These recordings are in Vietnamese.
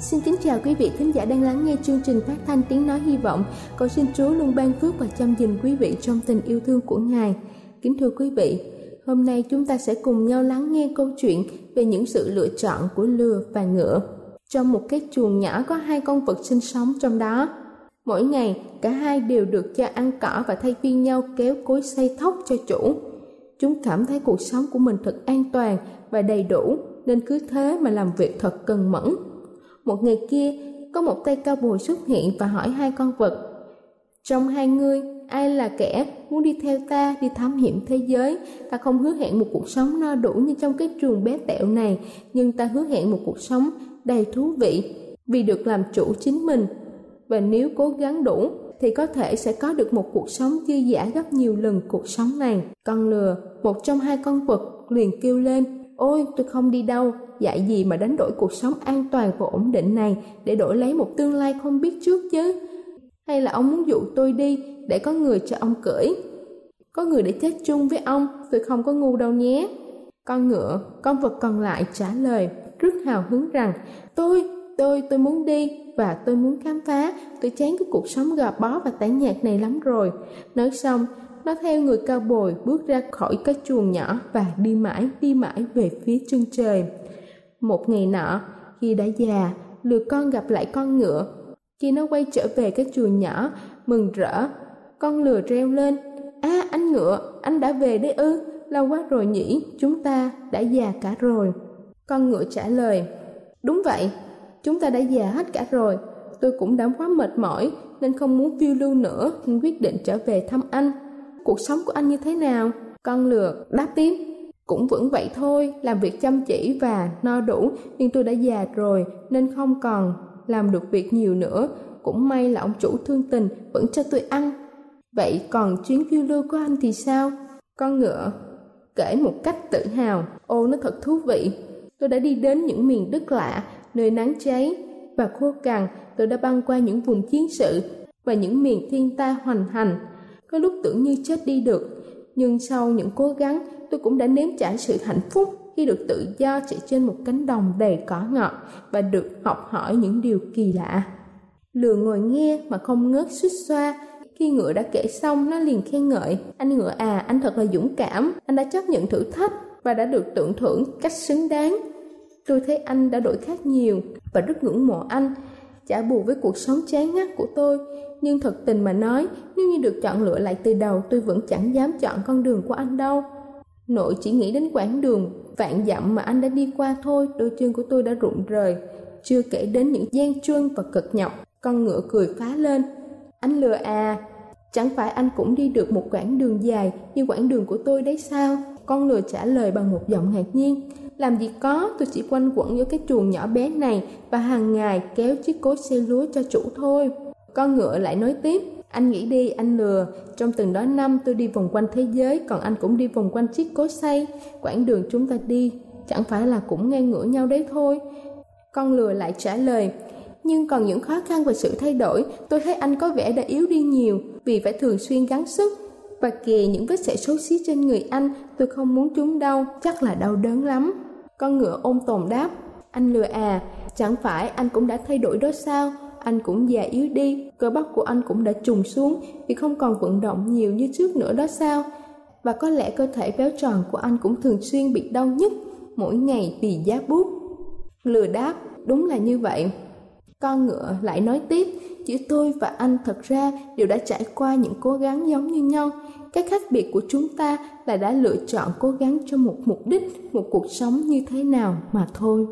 Xin kính chào quý vị khán giả đang lắng nghe chương trình phát thanh tiếng nói hy vọng. Cầu xin Chúa luôn ban phước và chăm gìn quý vị trong tình yêu thương của Ngài. Kính thưa quý vị, hôm nay chúng ta sẽ cùng nhau lắng nghe câu chuyện về những sự lựa chọn của lừa và ngựa. Trong một cái chuồng nhỏ có hai con vật sinh sống trong đó. Mỗi ngày, cả hai đều được cho ăn cỏ và thay phiên nhau kéo cối xây thóc cho chủ. Chúng cảm thấy cuộc sống của mình thật an toàn và đầy đủ nên cứ thế mà làm việc thật cần mẫn một ngày kia, có một tay cao bồi xuất hiện và hỏi hai con vật. Trong hai người, ai là kẻ muốn đi theo ta đi thám hiểm thế giới? Ta không hứa hẹn một cuộc sống no đủ như trong cái chuồng bé tẹo này, nhưng ta hứa hẹn một cuộc sống đầy thú vị vì được làm chủ chính mình. Và nếu cố gắng đủ, thì có thể sẽ có được một cuộc sống dư giả gấp nhiều lần cuộc sống này. Con lừa, một trong hai con vật liền kêu lên, ôi tôi không đi đâu, dạy gì mà đánh đổi cuộc sống an toàn và ổn định này để đổi lấy một tương lai không biết trước chứ? Hay là ông muốn dụ tôi đi để có người cho ông cưỡi? Có người để chết chung với ông, tôi không có ngu đâu nhé. Con ngựa, con vật còn lại trả lời rất hào hứng rằng tôi, tôi, tôi muốn đi và tôi muốn khám phá, tôi chán cái cuộc sống gò bó và tẻ nhạt này lắm rồi. Nói xong, nó theo người cao bồi bước ra khỏi cái chuồng nhỏ và đi mãi đi mãi về phía chân trời một ngày nọ, khi đã già, lừa con gặp lại con ngựa. Khi nó quay trở về cái chuồng nhỏ, mừng rỡ, con lừa reo lên. À anh ngựa, anh đã về đấy ư, lâu quá rồi nhỉ, chúng ta đã già cả rồi. Con ngựa trả lời, đúng vậy, chúng ta đã già hết cả rồi. Tôi cũng đã quá mệt mỏi nên không muốn phiêu lưu nữa nên quyết định trở về thăm anh. Cuộc sống của anh như thế nào? Con lừa đáp tiếp, cũng vẫn vậy thôi, làm việc chăm chỉ và no đủ, nhưng tôi đã già rồi nên không còn làm được việc nhiều nữa. Cũng may là ông chủ thương tình vẫn cho tôi ăn. Vậy còn chuyến phiêu lưu của anh thì sao? Con ngựa kể một cách tự hào, ô nó thật thú vị. Tôi đã đi đến những miền đất lạ, nơi nắng cháy và khô cằn, tôi đã băng qua những vùng chiến sự và những miền thiên tai hoành hành. Có lúc tưởng như chết đi được, nhưng sau những cố gắng tôi cũng đã nếm trải sự hạnh phúc khi được tự do chạy trên một cánh đồng đầy cỏ ngọt và được học hỏi những điều kỳ lạ. Lừa ngồi nghe mà không ngớt suýt xoa, khi ngựa đã kể xong nó liền khen ngợi, anh ngựa à, anh thật là dũng cảm, anh đã chấp nhận thử thách và đã được tưởng thưởng cách xứng đáng. Tôi thấy anh đã đổi khác nhiều và rất ngưỡng mộ anh, chả bù với cuộc sống chán ngắt của tôi. Nhưng thật tình mà nói, nếu như được chọn lựa lại từ đầu tôi vẫn chẳng dám chọn con đường của anh đâu. Nội chỉ nghĩ đến quãng đường vạn dặm mà anh đã đi qua thôi, đôi chân của tôi đã rụng rời. Chưa kể đến những gian truân và cực nhọc, con ngựa cười phá lên. Anh lừa à, chẳng phải anh cũng đi được một quãng đường dài như quãng đường của tôi đấy sao? Con lừa trả lời bằng một giọng ngạc nhiên. Làm gì có, tôi chỉ quanh quẩn với cái chuồng nhỏ bé này và hàng ngày kéo chiếc cối xe lúa cho chủ thôi. Con ngựa lại nói tiếp, anh nghĩ đi, anh lừa. Trong từng đó năm tôi đi vòng quanh thế giới, còn anh cũng đi vòng quanh chiếc cối xay. Quãng đường chúng ta đi, chẳng phải là cũng ngang ngửa nhau đấy thôi. Con lừa lại trả lời, nhưng còn những khó khăn và sự thay đổi, tôi thấy anh có vẻ đã yếu đi nhiều vì phải thường xuyên gắng sức. Và kìa những vết sẹo xấu xí trên người anh, tôi không muốn chúng đau, chắc là đau đớn lắm. Con ngựa ôm tồn đáp, anh lừa à, chẳng phải anh cũng đã thay đổi đó sao? Anh cũng già yếu đi, cơ bắp của anh cũng đã trùng xuống vì không còn vận động nhiều như trước nữa đó sao? Và có lẽ cơ thể béo tròn của anh cũng thường xuyên bị đau nhức mỗi ngày vì giá bút. Lừa đáp, đúng là như vậy. Con ngựa lại nói tiếp, chỉ tôi và anh thật ra đều đã trải qua những cố gắng giống như nhau. Cái khác biệt của chúng ta là đã lựa chọn cố gắng cho một mục đích, một cuộc sống như thế nào mà thôi.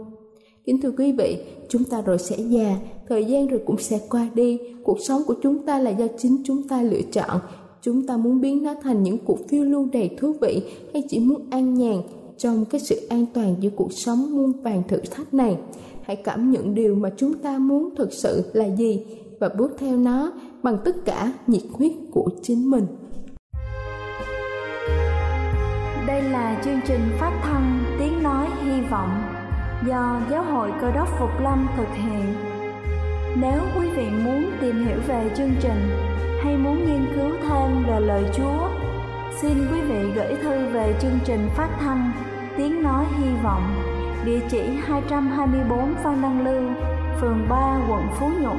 Kính thưa quý vị, chúng ta rồi sẽ già, thời gian rồi cũng sẽ qua đi. Cuộc sống của chúng ta là do chính chúng ta lựa chọn. Chúng ta muốn biến nó thành những cuộc phiêu lưu đầy thú vị hay chỉ muốn an nhàn trong cái sự an toàn giữa cuộc sống muôn vàng thử thách này hãy cảm nhận điều mà chúng ta muốn thực sự là gì và bước theo nó bằng tất cả nhiệt huyết của chính mình. Đây là chương trình phát thanh Tiếng Nói Hy Vọng do Giáo hội Cơ đốc Phục Lâm thực hiện. Nếu quý vị muốn tìm hiểu về chương trình hay muốn nghiên cứu thêm về lời Chúa, xin quý vị gửi thư về chương trình phát thanh Tiếng Nói Hy Vọng địa chỉ 224 Phan Đăng Lưu, phường 3, quận Phú Nhuận,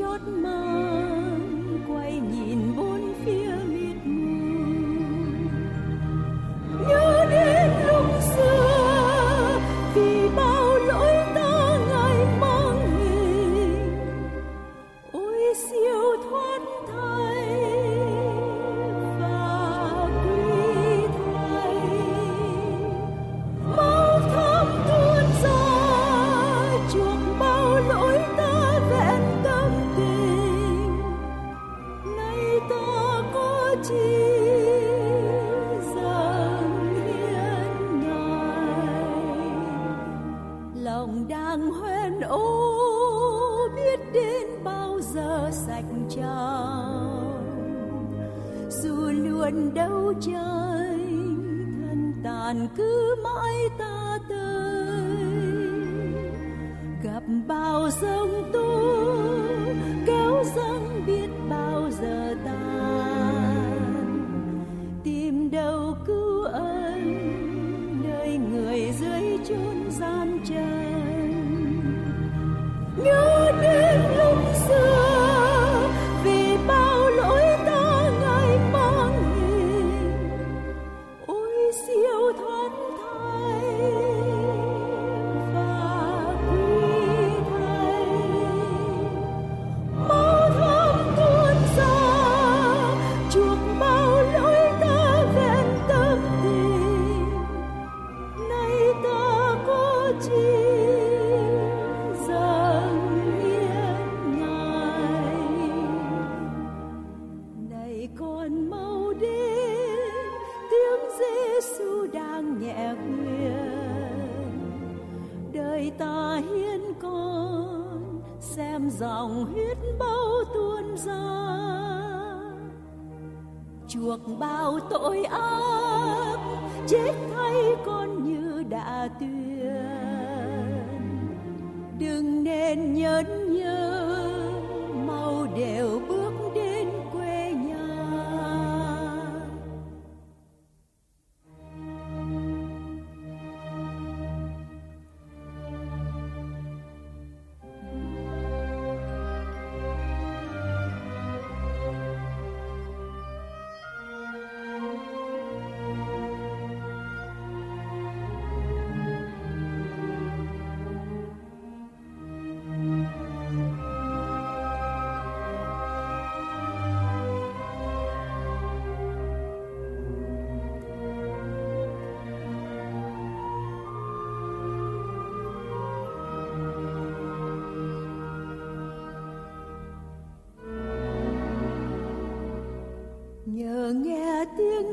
Lỗi dù luôn đấu tranh thân tàn cứ mãi ta tới gặp bao sông tu kéo dâng biết bao giờ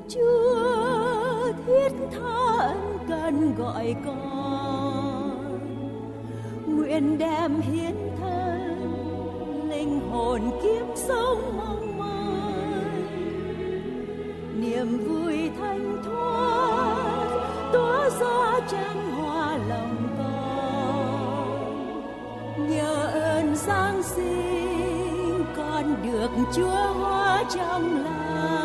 chúa thiết tha ân cần gọi con. Nguyện đem hiến thân, linh hồn kiếm sống mong mỏi. Niềm vui thanh thoát, tỏa ra chan hoa lòng con. Nhờ ơn giáng sinh, con được chúa hóa trong lòng.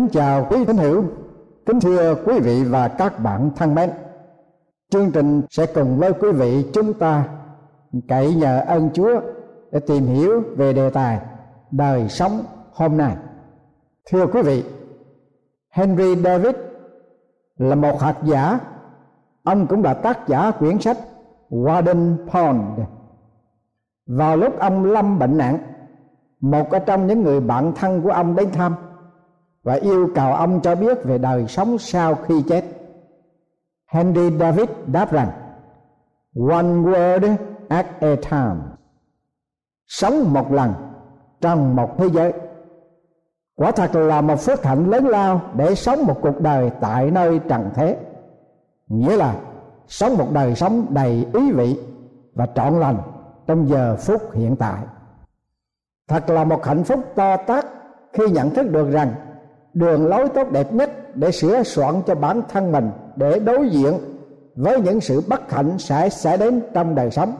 Kính chào quý thính hữu, kính thưa quý vị và các bạn thân mến. Chương trình sẽ cùng với quý vị chúng ta cậy nhờ ơn Chúa để tìm hiểu về đề tài đời sống hôm nay. Thưa quý vị, Henry David là một học giả, ông cũng là tác giả quyển sách Warden Pond. Vào lúc ông lâm bệnh nặng, một ở trong những người bạn thân của ông đến thăm và yêu cầu ông cho biết về đời sống sau khi chết. Henry David đáp rằng, One word at a time. Sống một lần trong một thế giới. Quả thật là một phước hạnh lớn lao để sống một cuộc đời tại nơi trần thế. Nghĩa là sống một đời sống đầy ý vị và trọn lành trong giờ phút hiện tại. Thật là một hạnh phúc to tát khi nhận thức được rằng đường lối tốt đẹp nhất để sửa soạn cho bản thân mình để đối diện với những sự bất hạnh sẽ xảy đến trong đời sống,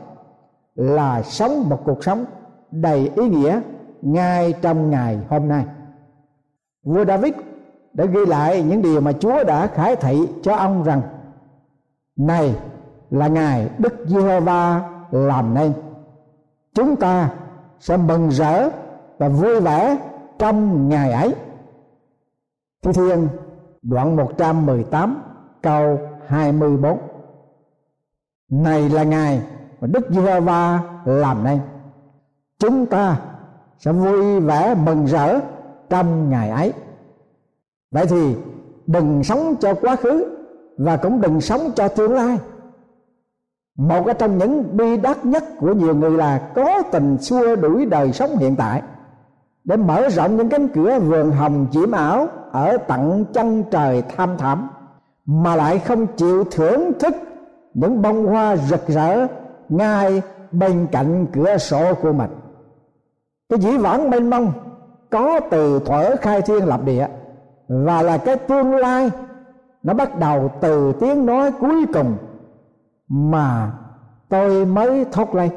là sống một cuộc sống đầy ý nghĩa ngay trong ngày hôm nay. Vua David đã ghi lại những điều mà Chúa đã khải thị cho ông rằng, này là ngày Đức Giê-hô-va làm nên chúng ta sẽ mừng rỡ và vui vẻ trong ngày ấy Thi Thiên, đoạn 118 câu 24 Này là ngày mà Đức Giê-hô-va làm nên. Chúng ta sẽ vui vẻ mừng rỡ trong ngày ấy. Vậy thì đừng sống cho quá khứ Và cũng đừng sống cho tương lai. Một trong những bi đát nhất của nhiều người là Có tình xua đuổi đời sống hiện tại. Để mở rộng những cánh cửa vườn hồng chiếm ảo ở tận chân trời tham thẳm, mà lại không chịu thưởng thức những bông hoa rực rỡ ngay bên cạnh cửa sổ của mình. Cái dĩ vãng mênh mông có từ thuở khai thiên lập địa, và là cái tương lai nó bắt đầu từ tiếng nói cuối cùng mà tôi mới thốt lên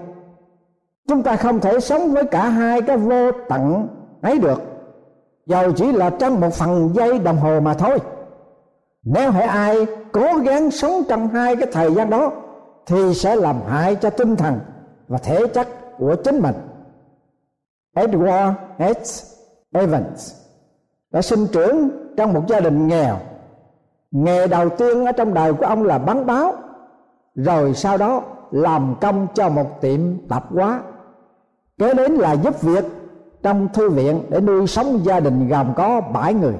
chúng ta không thể sống với cả hai cái vô tận ấy được. Dầu chỉ là trong một phần giây đồng hồ mà thôi. Nếu hãy ai cố gắng sống trong hai cái thời gian đó, thì sẽ làm hại cho tinh thần và thể chất của chính mình. Edward H. Evans, đã sinh trưởng trong một gia đình nghèo. Nghề đầu tiên ở trong đời của ông là bán báo, rồi sau đó làm công cho một tiệm tạp hóa kế đến là giúp việc trong thư viện để nuôi sống gia đình gồm có bảy người.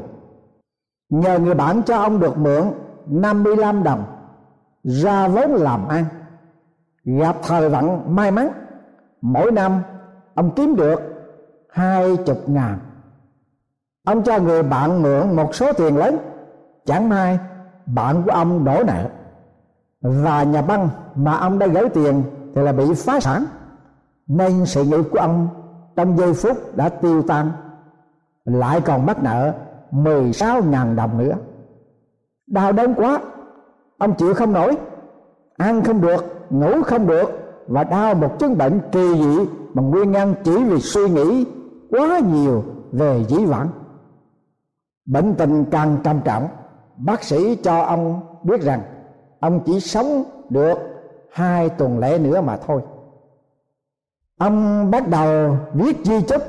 Nhờ người bạn cho ông được mượn 55 đồng ra vốn làm ăn. Gặp thời vận may mắn, mỗi năm ông kiếm được hai chục ngàn. Ông cho người bạn mượn một số tiền lớn, chẳng may bạn của ông đổ nợ. Và nhà băng mà ông đã gửi tiền thì là bị phá sản nên sự nghiệp của ông trong giây phút đã tiêu tan, lại còn mắc nợ 16.000 đồng nữa. Đau đớn quá, ông chịu không nổi, ăn không được, ngủ không được và đau một chứng bệnh kỳ dị bằng nguyên nhân chỉ vì suy nghĩ quá nhiều về dĩ vãng. Bệnh tình càng trầm trọng, bác sĩ cho ông biết rằng ông chỉ sống được hai tuần lễ nữa mà thôi ông bắt đầu viết di chúc,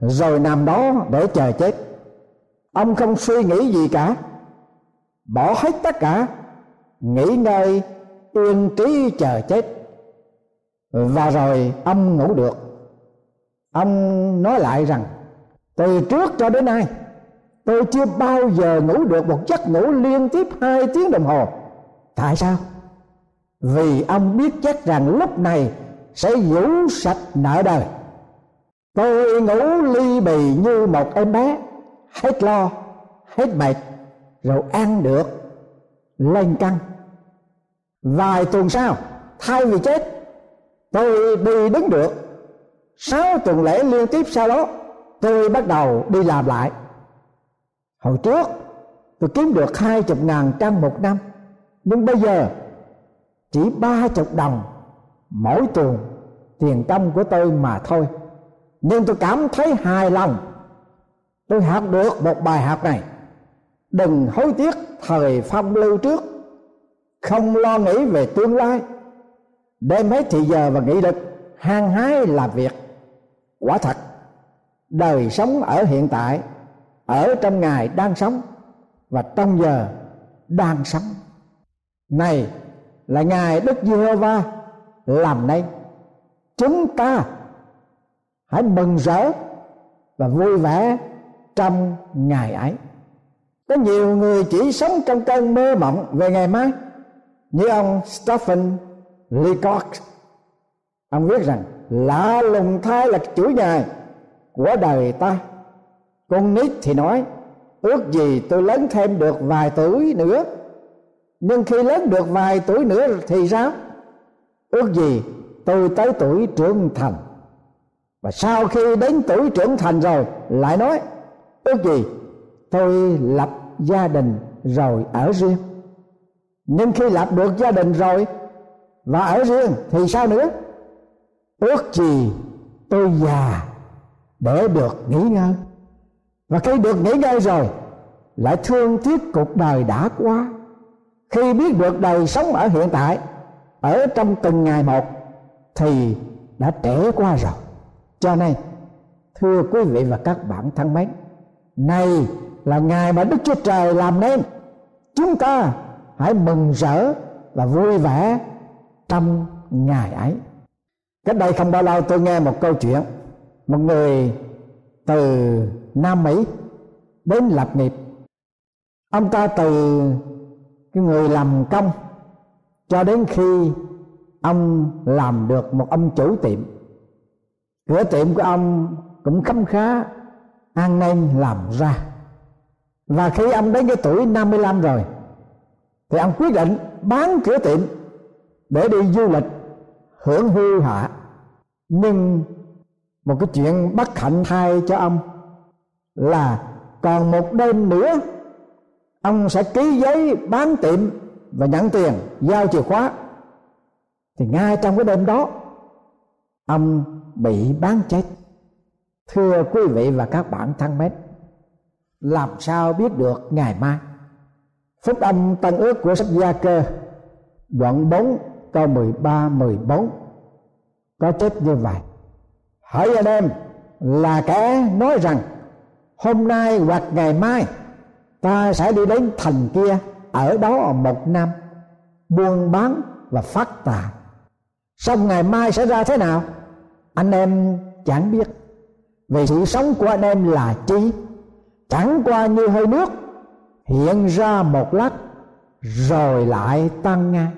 rồi nằm đó để chờ chết. Ông không suy nghĩ gì cả, bỏ hết tất cả, nghỉ ngơi, yên trí chờ chết. Và rồi ông ngủ được. Ông nói lại rằng, từ trước cho đến nay, tôi chưa bao giờ ngủ được một giấc ngủ liên tiếp hai tiếng đồng hồ. Tại sao? Vì ông biết chắc rằng lúc này sẽ rũ sạch nợ đời. Tôi ngủ ly bì như một em bé. Hết lo, hết mệt, rồi ăn được. Lên căng. Vài tuần sau, thay vì chết, tôi đi đứng được. Sáu tuần lễ liên tiếp sau đó, tôi bắt đầu đi làm lại. Hồi trước, tôi kiếm được hai chục ngàn trong một năm. Nhưng bây giờ, chỉ ba chục đồng mỗi tuần, tiền công của tôi mà thôi. Nhưng tôi cảm thấy hài lòng. Tôi học được một bài học này. Đừng hối tiếc thời phong lưu trước. Không lo nghĩ về tương lai. Đem hết thì giờ và nghị lực hăng hái làm việc. Quả thật, đời sống ở hiện tại, ở trong ngày đang sống và trong giờ đang sống. Này là ngài đức giê-hô-va làm nay chúng ta hãy mừng rỡ và vui vẻ trong ngày ấy. Có nhiều người chỉ sống trong cơn mơ mộng về ngày mai, như ông Stephen Leacock. Ông viết rằng, lạ lùng thay là chủ nhà của đời ta. Con nít thì nói, ước gì tôi lớn thêm được vài tuổi nữa. Nhưng khi lớn được vài tuổi nữa thì sao? Ước gì tôi tới tuổi trưởng thành. Và sau khi đến tuổi trưởng thành rồi, lại nói, ước gì tôi lập gia đình rồi ở riêng. Nhưng khi lập được gia đình rồi và ở riêng thì sao nữa? Ước gì tôi già để được nghỉ ngơi. Và khi được nghỉ ngơi rồi, lại thương tiếc cuộc đời đã qua. Khi biết được đời sống ở hiện tại ở trong từng ngày một thì đã trễ qua rồi. Cho nên, thưa quý vị và các bạn thân mến, này là ngày mà đức chúa trời làm nên. Chúng ta hãy mừng rỡ và vui vẻ trong ngày ấy. Cách đây không bao lâu tôi nghe một câu chuyện, một người từ nam mỹ đến lập nghiệp. Ông ta từ cái người làm công cho đến khi ông làm được một ông chủ tiệm. Cửa tiệm của ông cũng khấm khá an nên làm ra. Và khi ông đến cái tuổi 55 rồi, thì ông quyết định bán cửa tiệm để đi du lịch, hưởng hưu hạ. Nhưng một cái chuyện bất hạnh thay cho ông là còn một đêm nữa, ông sẽ ký giấy bán tiệm và nhận tiền, giao chìa khóa, thì ngay trong cái đêm đó ông bị bán chết. Thưa quý vị và các bạn thân mến, làm sao biết được ngày mai? Phúc âm tân ước của sách gia cơ, đoạn 4 câu 13 14 có chết như vậy. Hỏi anh em, là kẻ nói rằng, hôm nay hoặc ngày mai, ta sẽ đi đến thành kia ở đó một năm, buôn bán và phát tài xong ngày mai sẽ ra thế nào? Anh em chẳng biết. Vì sự sống của anh em là chi chẳng qua như hơi nước, hiện ra một lát, rồi lại tan ngay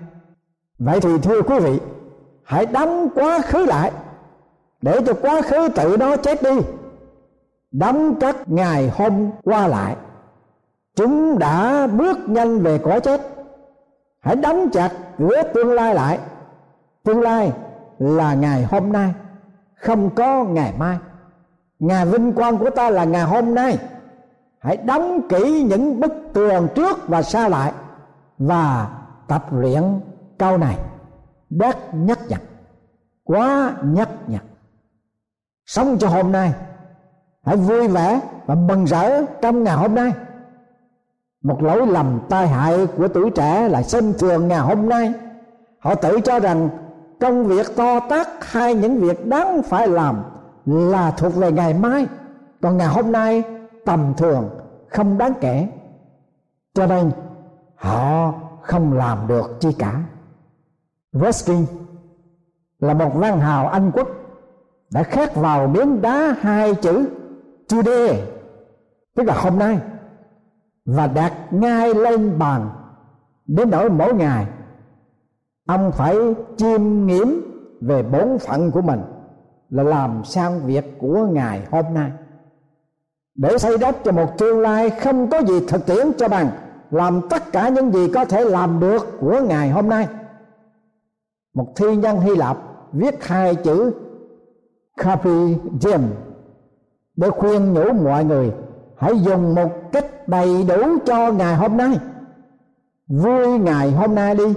vậy thì thưa quý vị, hãy đóng quá khứ lại, để cho quá khứ tự nó chết đi. Đóng các ngày hôm qua lại chúng đã bước nhanh về cõi chết. Hãy đóng chặt cửa tương lai lại. Tương lai là ngày hôm nay, không có ngày mai. Ngày vinh quang của ta là ngày hôm nay. Hãy đóng kỹ những bức tường trước và sau lại và tập luyện câu này. Đắc nhắc nhật, quá nhắc nhật. Sống cho hôm nay. Hãy vui vẻ và mừng rỡ trong ngày hôm nay một lỗi lầm tai hại của tuổi trẻ là xem thường ngày hôm nay. Họ tự cho rằng công việc to tát hay những việc đáng phải làm là thuộc về ngày mai. Còn ngày hôm nay tầm thường, không đáng kể. Cho nên, họ không làm được chi cả. Ruskin là một văn hào Anh quốc đã khắc vào miếng đá hai chữ today tức là hôm nay và đặt ngay lên bàn đến nỗi mỗi ngày, ông phải chiêm nghiệm về bổn phận của mình là làm sang việc của ngày hôm nay. Để xây đắp cho một tương lai không có gì thực tiễn cho bằng làm tất cả những gì có thể làm được của ngày hôm nay. Một thi nhân hy lạp viết hai chữ carpe diem để khuyên nhủ mọi người hãy dùng một cách đầy đủ cho ngày hôm nay. Vui ngày hôm nay đi.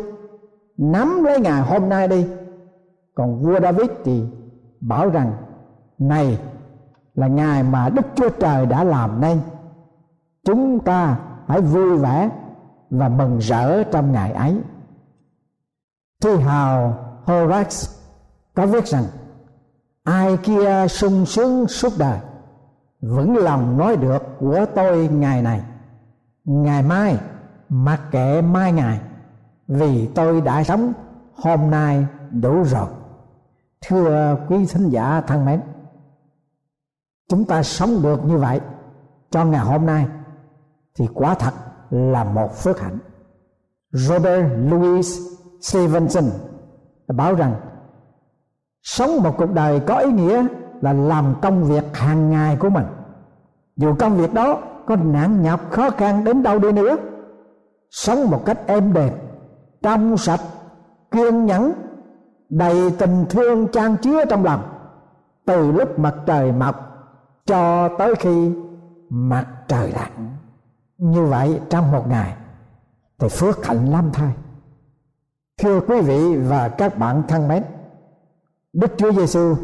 Nắm lấy ngày hôm nay đi. Còn vua david thì bảo rằng, này là ngày mà đức chúa trời đã làm nên. Chúng ta hãy vui vẻ và mừng rỡ trong ngày ấy. Thi hào horace có viết rằng, ai kia sung sướng suốt đời vững lòng nói được của tôi ngày này. Ngày mai, mặc kệ mai ngày, vì tôi đã sống, hôm nay đủ rồi. Thưa quý thính giả thân mến, chúng ta sống được như vậy cho ngày hôm nay thì quả thật là một phước hạnh. Robert Louis Stevenson bảo rằng, sống một cuộc đời có ý nghĩa là làm công việc hàng ngày của mình. Dù công việc đó có nặng nhọc, khó khăn đến đâu đi nữa, sống một cách êm đềm, trong sạch, kiên nhẫn, đầy tình thương trang chứa trong lòng, từ lúc mặt trời mọc cho tới khi mặt trời lặn. Như vậy trong một ngày, thì phước hạnh lắm thay thưa quý vị và các bạn thân mến, đức chúa giêsu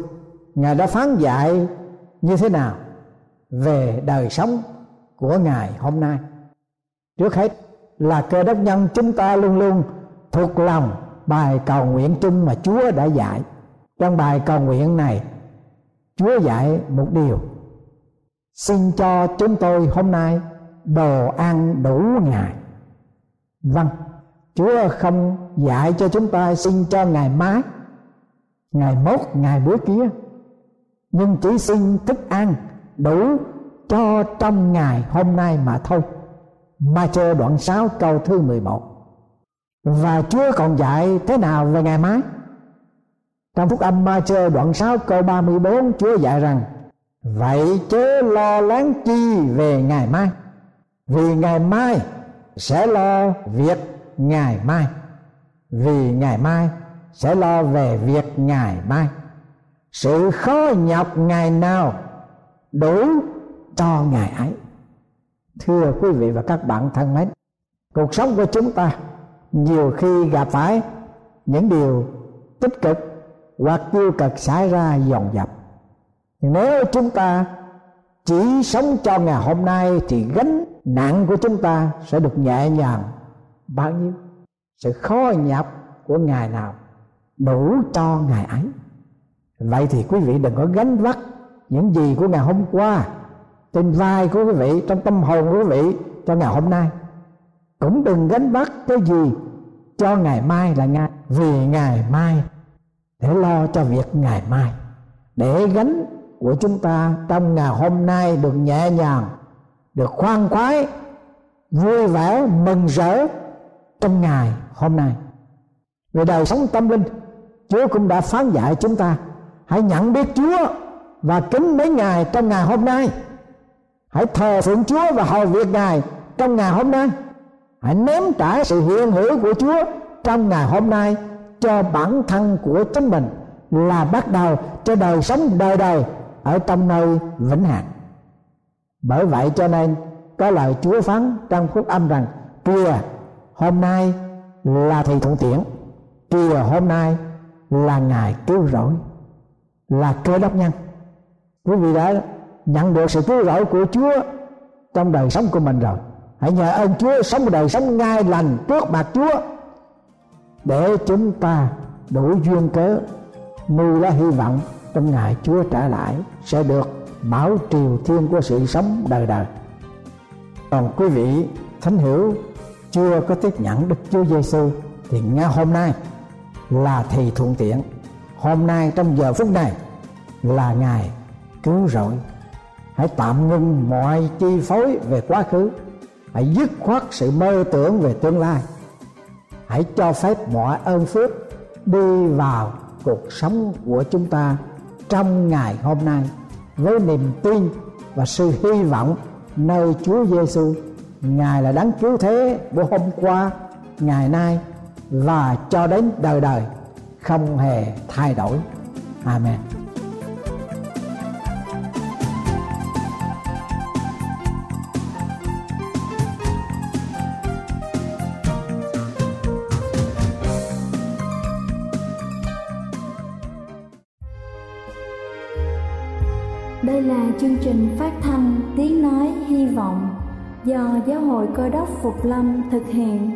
ngài đã phán dạy như thế nào về đời sống của ngài hôm nay? Trước hết là cơ đốc nhân chúng ta luôn luôn thuộc lòng bài cầu nguyện chung mà chúa đã dạy. Trong bài cầu nguyện này, chúa dạy một điều. Xin cho chúng tôi hôm nay đồ ăn đủ ngày vâng chúa không dạy cho chúng ta xin cho ngày mai ngày mốt ngày bữa kia nhưng chỉ xin thức ăn đủ cho trong ngày hôm nay mà thôi. Ma đoạn 6 câu thứ 11 Và Chúa còn dạy thế nào về ngày mai? Trong phúc âm Ma đoạn 6 câu 34 Chúa dạy rằng, Vậy chớ lo lắng chi về ngày mai, Vì ngày mai sẽ lo việc ngày mai, Vì ngày mai sẽ lo về việc ngày mai sự khó nhọc ngày nào đủ cho ngày ấy. Thưa quý vị và các bạn thân mến, cuộc sống của chúng ta nhiều khi gặp phải những điều tích cực hoặc tiêu cực xảy ra dồn dập. Nếu chúng ta chỉ sống cho ngày hôm nay thì gánh nặng của chúng ta sẽ được nhẹ nhàng bao nhiêu? Sự khó nhập của ngày nào đủ cho ngày ấy? Vậy thì quý vị đừng có gánh vác những gì của ngày hôm qua trên vai của quý vị, trong tâm hồn của quý vị cho ngày hôm nay. Cũng đừng gánh vác cái gì cho ngày mai là ngày, vì ngày mai để lo cho việc ngày mai. Để gánh của chúng ta trong ngày hôm nay được nhẹ nhàng, được khoan khoái, vui vẻ, mừng rỡ trong ngày hôm nay. Về đời sống tâm linh, chúa cũng đã phán dạy chúng ta hãy nhận biết chúa và kính mấy Ngài trong ngày hôm nay. Hãy thờ phượng chúa và hầu việc ngài trong ngày hôm nay. Hãy ném trả sự hiện hữu của chúa trong ngày hôm nay cho bản thân của chính mình là bắt đầu cho đời sống đời đời ở trong nơi vĩnh hằng. Bởi vậy cho nên, có lời chúa phán trong phúc âm rằng, kìa, hôm nay là thì thuận tiện kìa, hôm nay là ngày cứu rỗi là cơ đốc nhân. Quý vị đã nhận được sự cứu rỗi của chúa trong đời sống của mình rồi. Hãy nhờ ơn chúa sống một đời sống ngay lành trước mặt chúa để chúng ta đủ duyên cớ nuôi lá hy vọng trong ngày chúa trở lại sẽ được bảo triều thiên của sự sống đời đời. Còn quý vị thánh hiểu chưa có tiếp nhận đức chúa giêsu thì ngay hôm nay là thì thuận tiện hôm nay trong giờ phút này là ngày cứu rỗi. Hãy tạm ngưng mọi chi phối về quá khứ. Hãy dứt khoát sự mơ tưởng về tương lai. Hãy cho phép mọi ơn phước đi vào cuộc sống của chúng ta trong ngày hôm nay với niềm tin và sự hy vọng nơi Chúa Giêsu Ngài là đấng cứu thế của hôm qua, ngày nay và cho đến đời đời không hề thay đổi. Amen. Đây là chương trình phát thanh Tiếng Nói Hy Vọng do Giáo hội Cơ đốc Phục Lâm thực hiện.